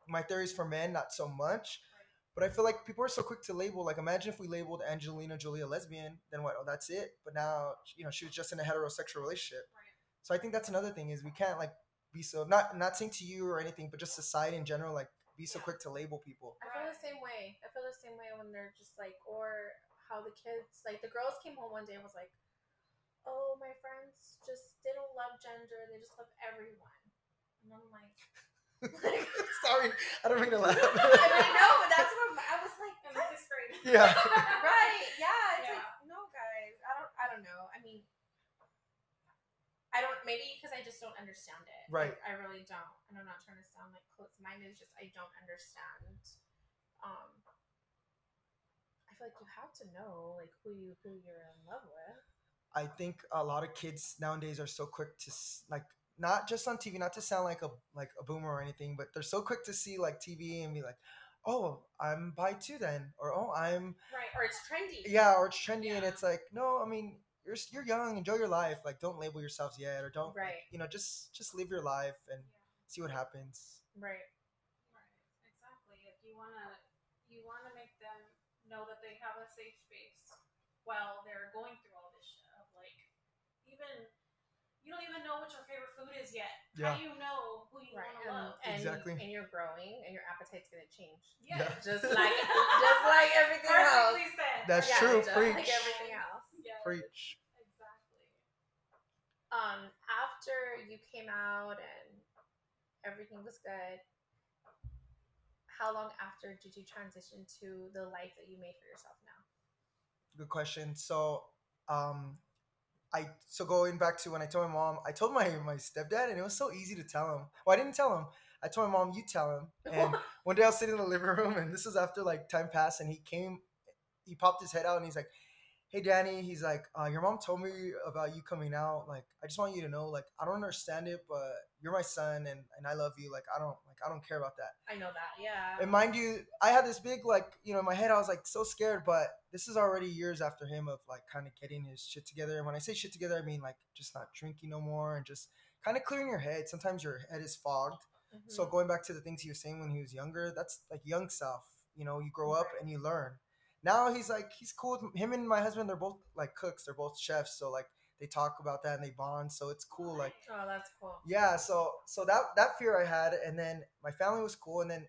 My theory is for men not so much, but I feel like people are so quick to label. Like imagine if we labeled Angelina Jolie a lesbian, then what? Oh, that's it. But now you know she was just in a heterosexual relationship. Right. So I think that's another thing is we can't like be so not not saying to you or anything, but just society in general like be so quick to label people. I feel the same way. I feel the same way when they're just like, or how the kids, like the girls came home one day and was like, "Oh, my friends just they don't love gender. They just love everyone." And I'm like [laughs] Sorry, I don't mean to laugh. I mean, no, but that's what I was like. In what? the sixth grade. [laughs] yeah. right? Yeah. It's Yeah. like, no, guys. I don't. I don't know. I mean, I don't. Maybe because I just don't understand it. Right. Like, I really don't. And I'm not trying to sound like close-minded. It's just I don't understand. Um. I feel like you have to know like who you who you're in love with. I think a lot of kids nowadays are so quick to like not just on TV, not to sound like a like a boomer or anything, but they're so quick to see like TV and be like, "Oh, I'm bi too then," or "Oh, I'm Right. Or it's trendy. yeah," or it's trendy, and it's like, no, I mean, you're you're young, enjoy your life, like don't label yourselves yet, or don't, like, Right. you know, just just live your life and Yeah. see what happens. Right. Right, exactly. If you wanna, you wanna make them know that they have a safe space while they're going through all this shit of like, even you don't even know what your favorite food is yet. Yeah. How do you know who you Right. wanna And, love? and, Exactly. and you're growing, and your appetite's gonna change. Yeah, Yeah. Just [laughs] like just like everything else. perfectly said. That's Yeah, true, Just preach. like everything else. Yeah, Preach. exactly. um after you came out and everything was good how long after did you transition to the life that you made for yourself now Good question. So, um, I so going back to when I told my mom, I told my my stepdad, and it was so easy to tell him. Well, I didn't tell him. I told my mom, you tell him. And [laughs] one day I was sitting in the living room, and this is after like time passed, and he came, he popped his head out, and he's like, "Hey, Danny," he's like, uh, "Your mom told me about you coming out. Like, I just want you to know, like, I don't understand it, but you're my son, and and I love you. Like, I don't like I don't care about that." i know that yeah And mind you, I had this big like you know in my head I was like so scared, but this is already years after him of like kind of getting his shit together. And when I say shit together, I mean like just not drinking no more and just kind of clearing your head. Sometimes your head is fogged. So Mhm. going back to the things he was saying when he was younger, that's like young self. You know, you grow up and you learn. Now he's like he's cool. With, him and my husband, they're both like cooks. They're both chefs. So like they talk about that and they bond. So it's cool. Like oh that's cool yeah so so that that fear i had and then my family was cool and then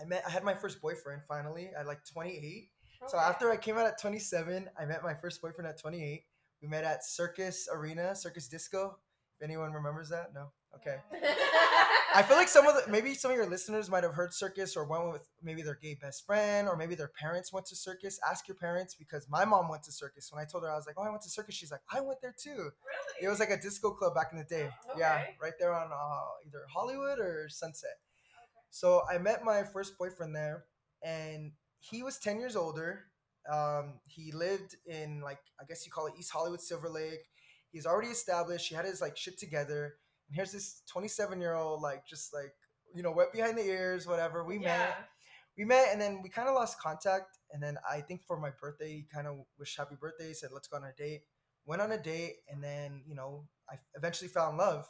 i met i had my first boyfriend finally at like 28 so after i came out at 27 i met my first boyfriend at 28 we met at circus arena circus disco if anyone remembers that no okay [laughs] I feel like some of the maybe some of your listeners might have heard circus or went with maybe their gay best friend or maybe their parents went to circus. Ask your parents because my mom went to circus. When I told her I was like, "Oh, I went to circus," she's like, "I went there too." Really? It was like a disco club back in the day. Yeah, Okay. right there on uh, either Hollywood or Sunset. Okay. So I met my first boyfriend there, and he was ten years older. Um, he lived in like I guess you call it East Hollywood, Silver Lake. He's already established. He had his like shit together. And here's this 27 year old like just like you know wet behind the ears, whatever. We met, we met, and then we kind of lost contact. And then I think for my birthday, he kind of wished happy birthday. Said let's go on a date. Went on a date, and then you know I eventually fell in love.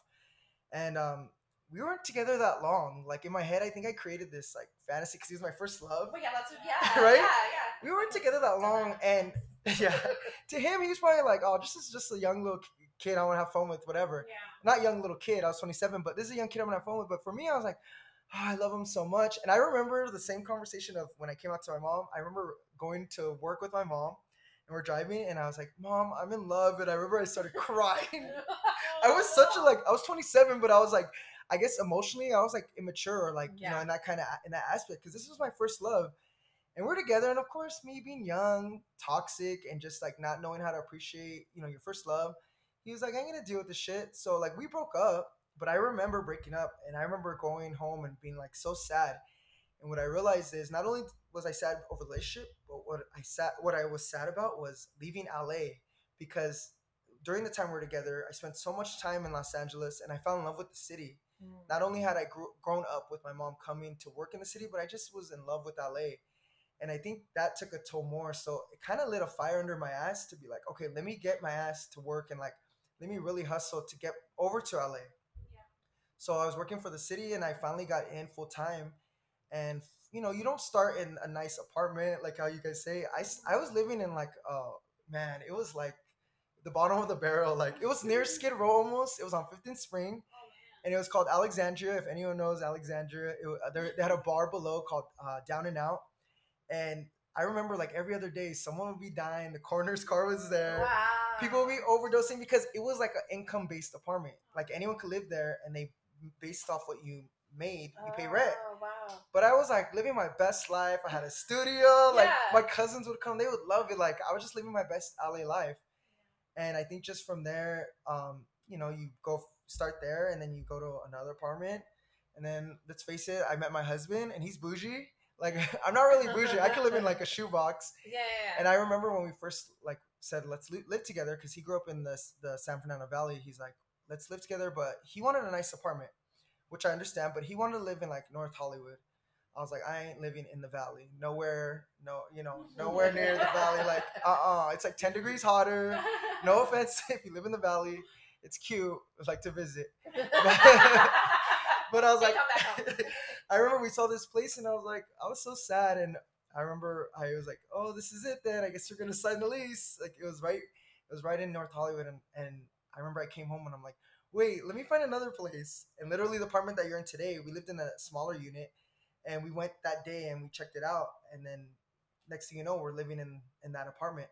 And um, we weren't together that long. Like in my head, I think I created this like fantasy because he was my first love. Oh yeah, that's what, yeah, [laughs] Right? Yeah, yeah. We weren't together that long, and [laughs] yeah, [laughs] to him, he was probably like, "Oh, this is just a young little kid I want to have fun with, whatever. Yeah. Not young little kid. I was 27, but this is a young kid I'm gonna phone with. But for me, I was like, oh, I love him so much. And I remember the same conversation of when I came out to my mom. I remember going to work with my mom, and we're driving, and I was like, Mom, I'm in love. And I remember I started [laughs] crying. I was such a like I was 27, but I was like, I guess emotionally I was like immature or like you know in that kind of in that aspect because this was my first love, and we're together, and of course me being young, toxic, and just like not knowing how to appreciate you know your first love, he was like, I ain't gonna deal with this shit. So like we broke up, but I remember breaking up, and I remember going home and being like so sad. And what I realized is not only was I sad over the relationship, but what I sat what I was sad about was leaving LA because during the time we were together, I spent so much time in Los Angeles and I fell in love with the city. Mm. Not only had I grew, grown up with my mom coming to work in the city, but I just was in love with LA. And I think that took a toll more. So it kind of lit a fire under my ass to be like, okay, let me get my ass to work and like, let me really hustle to get over to LA. Yeah. So I was working for the city and I finally got in full time. And, you know, you don't start in a nice apartment, like how you guys say. I, I was living in like, oh man, it was like the bottom of the barrel. Like it was near Skid Row almost. It was on 15th Spring and it was called Alexandria. If anyone knows Alexandria, it, there- they had a bar below called uh, Down and Out. And I remember like every other day, someone would be dying. The coroner's car was there Wow. People would be overdosing because it was like an income based apartment. Like anyone could live there and they based off what you made, you pay rent. Oh, wow. But I was like living my best life. I had a studio. Like Yeah. my cousins would come, they would love it. Like I was just living my best LA life. And I think just from there, um, you know, you go start there and then you go to another apartment. And then let's face it, I met my husband and he's bougie. Like [laughs] I'm not really bougie. I could live in like a shoebox. [laughs] Yeah, yeah, yeah. And I remember when we first like said let's li- live together because he grew up in the the San Fernando Valley. He's like let's live together, but he wanted a nice apartment, which I understand. But he wanted to live in like North Hollywood. I was like, I ain't living in the valley. Nowhere, no, you know, [laughs] nowhere near the valley. Like, uh, uh it's like ten degrees hotter. No [laughs] offense [laughs] if you live in the valley. It's cute. I'd like to visit. But I was like, come back home. I remember we saw this place and I was like, I was so sad. And I remember I was like, oh, this is it then. I guess you're to sign the lease. Like it was right, it was right in North Hollywood. And, and I remember I came home and I'm like, wait, let me find another place. And literally the apartment that you're in today, we lived in a smaller unit and we went that day and we checked it out. And then next thing you know, we're living in, in that apartment.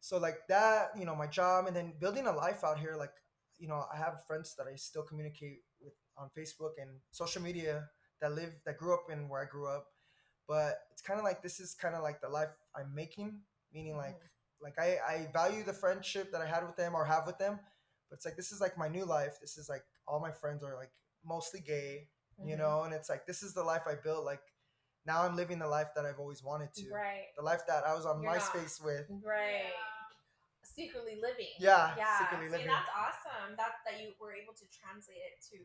So like that, you know, my job and then building a life out here, like, you know, I have friends that I still communicate with on Facebook and social media that live that grew up in where I grew up. But it's kind of like this is kind of like the life I'm making, meaning like like I I value the friendship that I had with them or have with them, but it's like this is like my new life. This is like all my friends are like mostly gay, you Mhm. know, and it's like this is the life I built. Like now I'm living the life that I've always wanted to, Right. the life that I was on You're not- MySpace with. Right. Secretly living. Yeah, Yeah. secretly See, living. that's awesome. That that you were able to translate it to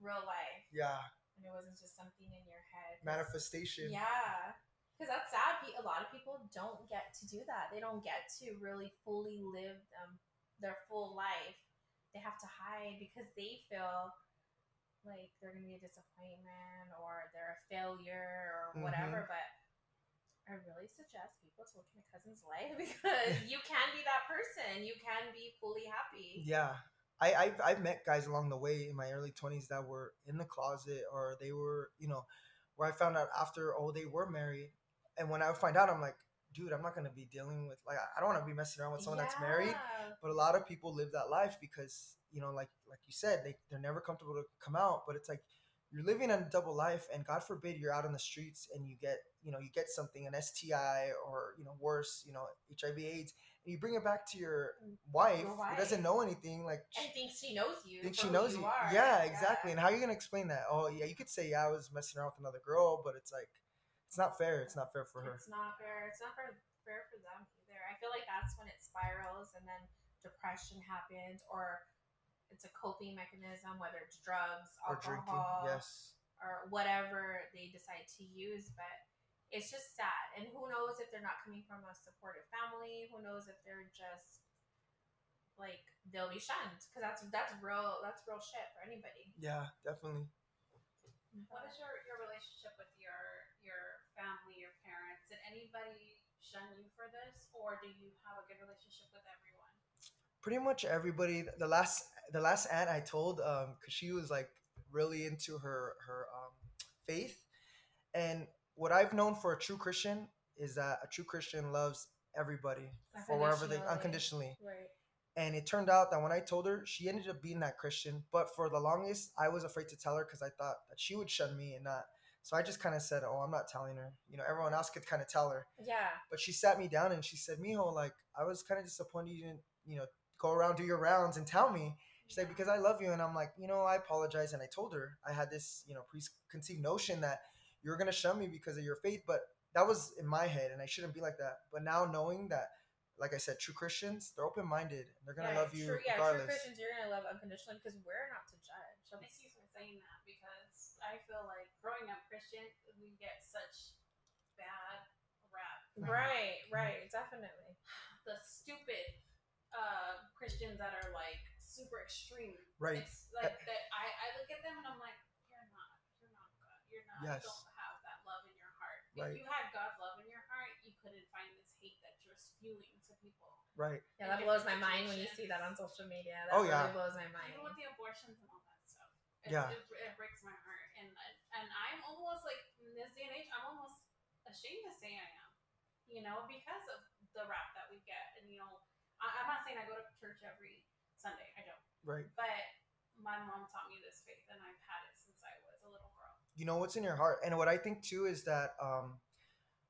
real life, Yeah, and it wasn't just something in your head. manifestation. Yeah. Because that's sad. A lot of people don't get to do that. They don't get to really fully live um, their full life. They have to hide because they feel like they're going to be a disappointment or they're a failure or whatever. But I really suggest people to look in a cousin's life [laughs] because you can be that person. You can be fully happy. Yeah. I, I've, I've met guys along the way in my early 20s that were in the closet or they were, you know, where I found out after, oh, they were married. And when I find out, I'm like, dude, I'm not going to be dealing with, like, I don't want to be messing around with someone that's married. But a lot of people live that life because, you know, like, like you said, they, they're never comfortable to come out. But it's like, you're living a double life and God forbid you're out on the streets and you get, you know, you get something, an STI or, you know, worse, you know, HIV AIDS, you bring it back to your mm. wife, Your who doesn't know anything, like, And thinks she knows you. think she knows you. are. Yeah, exactly. And how are you gonna explain that? Oh, yeah, you could say yeah, I was messing around with another girl, but it's like, it's not fair. It's not fair for her. It's not fair. It's not fair, fair for them either. I feel like that's when it spirals and then depression happens or it's a coping mechanism, whether it's drugs, Or drinking. alcohol, Yes. or whatever they decide to use. But it's just sad. And who knows if they're not coming from a supportive family? Who knows if they're just like they'll be shunned because that's that's real that's real shit for anybody. Yeah, definitely. What is your, your relationship with your your family, your parents? Did anybody shun you for this, or do you have a good relationship with everyone? pretty much everybody. The last the last aunt I told, um, because she was like really into her her um, faith, and what I've known for a true Christian is that a true Christian loves everybody for wherever they Unconditionally. Right. And it turned out that when I told her, she ended up being that Christian. But for the longest, I was afraid to tell her because I thought that she would shun me and not. So I just kind of said, "Oh, I'm not telling her." You know, everyone else could kind of tell her. Yeah. But she sat me down and she said, "Mijo, like I was kind of disappointed you didn't, you know, go around do your rounds and tell me." She's like, "Because I love you," and I'm like, "You know, I apologize." And I told her I had this, you know, preconceived notion that you were gonna shun me because of your faith, but that was in my head, and I shouldn't be like that. But now knowing that, like I said, true Christians, they're open minded. They're gonna yeah, love you true, yeah, regardless. true Christians, you're gonna love unconditionally because we're not to judge. Thank you for saying that because I feel like growing up Christian, we get such bad rap. Right, right, definitely. The stupid uh, Christians that are like super extreme. Right. It's like that. I, I look at them and I'm like, you're not, you're not God. You're not. Yes. Don't have that love in your heart. Right. If you had God's love in your heart, you couldn't find this hate that you're spewing to people. Right. Yeah, that blows my mind when you see that on social media. That Oh, yeah. really blows my mind. Even with the abortions and all that stuff. It's, Yeah. It, it breaks my heart. And and I'm almost like, in this day and age, I'm almost ashamed to say I am. You know, because of the rap that we get. And, you know, I, I'm not saying I go to church every Sunday. I don't. Right. But my mom taught me this faith, and I've had it since I was a little girl. You know what's in your heart and what i think too is that um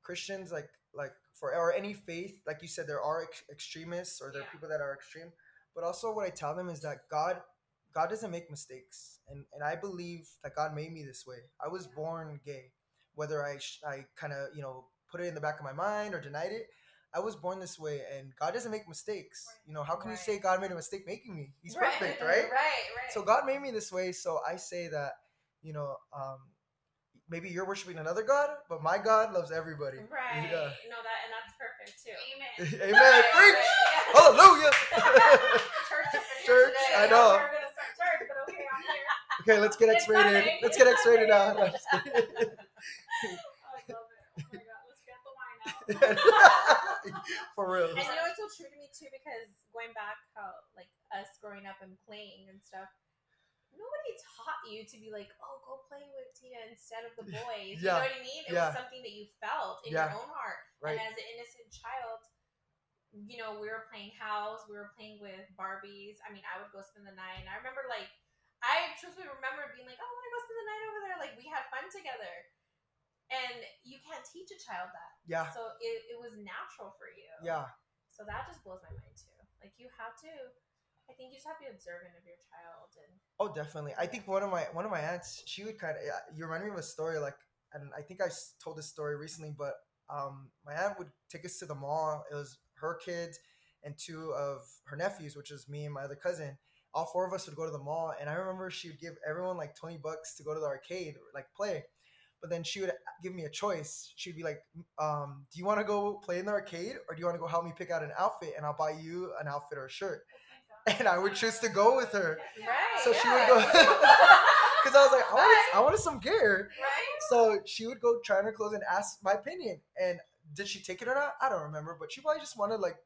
christians like like for or any faith like you said there are ex- extremists or there are people that are extreme but also what i tell them is that god god doesn't make mistakes and and i believe that god made me this way i was Yeah. born gay whether i sh- i kind of you know put it in the back of my mind or denied it I was born this way, and God doesn't make mistakes. You know, how can you say God made a mistake making me? He's [laughs] Right, perfect, right? Right, right. So God made me this way. So I say that, you know, um, maybe you're worshiping another God, but my God loves everybody. Right. Yeah. No, that and that's perfect too. Amen. [laughs] Amen. Right, Preach. [laughs] right, yeah. Hallelujah. [laughs] Church, up in here Church. I I know. We're gonna start church, but okay, I'm here. okay, let's get It's X-rated. Sunday. Let's get X-rated now. No, just. I love it. Oh my god, let's get the wine out. For real. And you know it's so true to me too because going back how like us growing up and playing and stuff, nobody taught you to be like, oh, go play with Tina instead of the [laughs] boys. You know what I mean? It Yeah. was something that you felt in Yeah. your own heart. Right. And as an innocent child, you know, we were playing house, we were playing with Barbies. I mean, I would go spend the night. And I remember like I truthfully remember being like, oh, I want to go spend the night over there. Like we had fun together. And you can't teach a child that. Yeah. So it, it was natural for you. Yeah. So that just blows my mind too. Like you have to, I think you just have to be observant of your child and Oh, definitely. I think one of my one of my aunts, she would kind of. You remind me of a story like, and I think I told this story recently, but um, my aunt would take us to the mall. It was her kids and two of her nephews, which is me and my other cousin. All four of us would go to the mall, and I remember she would give everyone like twenty bucks to go to the arcade, like play. But then she would give me a choice. She'd be like, um, "Do you want to go play in the arcade, or do you want to go help me pick out an outfit, and I'll buy you an outfit or a shirt?" [laughs] And I would choose to go with her. right. So she would go because [laughs] I was like, I wanted, Right. I wanted some gear. right. So she would go try on her clothes and ask my opinion. And did she take it or not? I don't remember. But she probably just wanted like,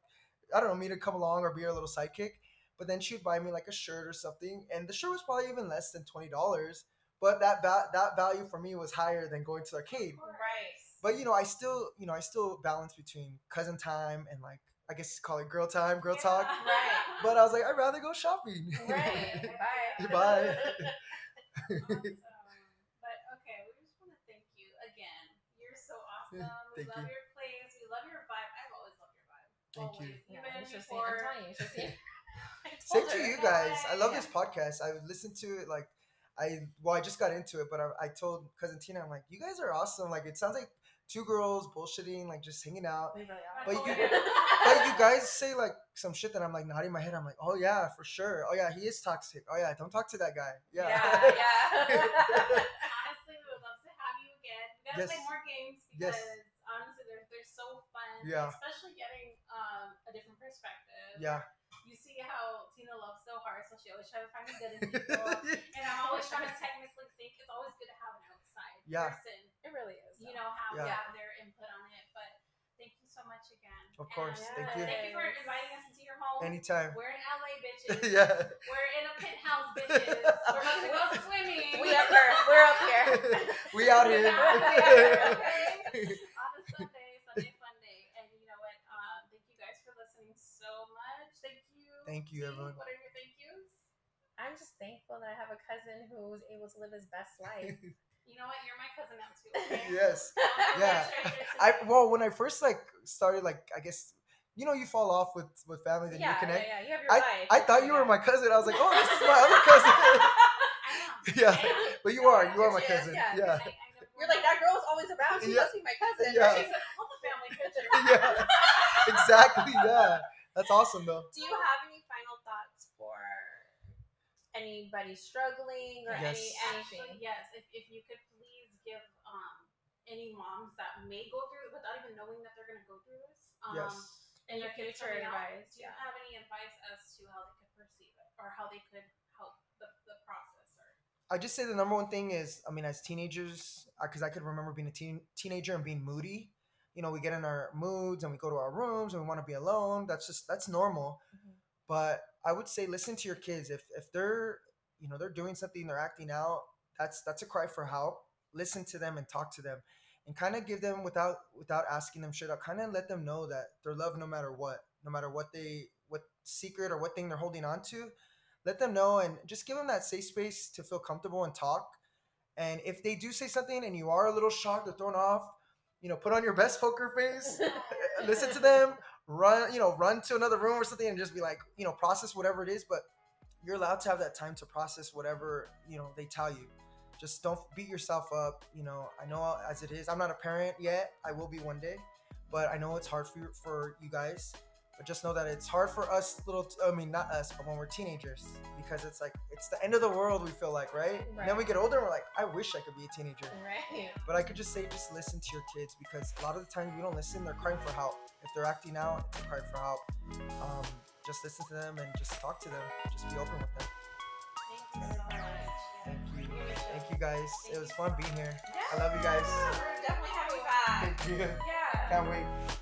I don't know, me to come along or be her little sidekick. But then she would buy me like a shirt or something, and the shirt was probably even less than twenty dollars. But that va- that value for me was higher than going to the arcade. Right. But you know, I still, you know, I still balance between cousin time and like, I guess call it girl time, girl talk. Right. But I was like, I'd rather go shopping. Right. [laughs] Bye. Bye. [laughs] [laughs] Awesome. But okay, we just want to thank you again. You're so awesome. we Thank love you. your place. We love your vibe. I've always loved your vibe. Thank you. always. Yeah, Even you should before. I'm telling you, you should see. Same to you guys. I love Yeah. this podcast. I listened to it like I well, I just got into it, but I, I told cousin Tina, I'm like, you guys are awesome. Like it sounds like two girls bullshitting, like just hanging out. Really. [laughs] But you- But [laughs] you guys say like some shit that I'm like nodding my head. I'm like, oh yeah, for sure. Oh yeah, he is toxic. Oh yeah, don't talk to that guy. Yeah. Yeah. [laughs] yeah. honestly, we would love to have you again. We gotta Yes. play more games Yes. because honestly, they're they're so fun. Yeah. Especially getting um a different perspective. yeah. You see how Tina loves so hard, so she always tries to find the good in people. and I'm always trying to technically think. It's always good to have an Yeah. person, It really is. you know, how Yeah. have their input on it. But thank you so much again. Of course. And Thank you. Thank you for inviting us into your home. home. Anytime. We're in LA, bitches. [laughs] yeah. We're in a penthouse, [laughs] bitches. We're about to go swimming. We up here. We're up here. [laughs] we out here. Okay. on a Sunday, Sunday fun day. And you know what? Um, thank you guys for listening so much. Thank you. Thank you, everyone. What are your thank yous? I'm just thankful that I have a cousin who's able to live his best life. You know what? You're my cousin now too. Okay? [laughs] yes. [laughs] Um, Yeah. I well, when I first like started, like I guess you know you fall off with with family, then yeah, you connect. yeah, yeah. You have your life. I thought you were my cousin. I was like, oh, this is my other [laughs] cousin. I know. yeah, but you are, you are my cousin. yeah. Yeah, I- I You're like that girl's always around. She Yeah. must be my cousin. Yeah. right? She's a all the family picture. yeah, exactly. Yeah, that's awesome though. Do you have any final thoughts for anybody struggling or Yes. any Actually, yes. If, if you could please give um any moms that may go through it without even knowing that they're gonna go through this. Um, Yes. And your kids future coming out, advice, Do you yeah. have any advice as to how they could perceive it or how they could help the, the process or I just say the number one thing is, I mean, as teenagers, because I could remember being a teen, teenager and being moody. You know, we get in our moods and we go to our rooms and we want to be alone. That's just that's normal. Mhm. But I would say listen to your kids. If if they're you know they're doing something, they're acting out. That's that's a cry for help. Listen to them and talk to them, and kind of give them without without asking them shit. up. Kind of let them know that they're loved no matter what, no matter what they what secret or what thing they're holding on to. Let them know and just give them that safe space to feel comfortable and talk. And if they do say something and you are a little shocked or thrown off, you know, put on your best poker face [laughs] listen to them run you know run to another room or something and just be like you know process whatever it is but you're allowed to have that time to process whatever you know they tell you. Just don't beat yourself up you know. I know as it is i'm not a parent yet. I will be one day but i know it's hard for for you guys but just know that it's hard for us little i mean not us but when we're teenagers because it's like it's the end of the world we feel like right, and then we get older and we're like i wish i could be a teenager Right. but I could just say, just listen to your kids because a lot of the time you don't listen, they're crying for help. If they're acting out, it's a cry for help. Um, just listen to them and just talk to them. Just be open with them. thank you so much. Thank you. Thank you guys. Thank It was fun being here. Yeah, I love you guys. We're definitely having you back. Thank you. Yeah. Can't wait.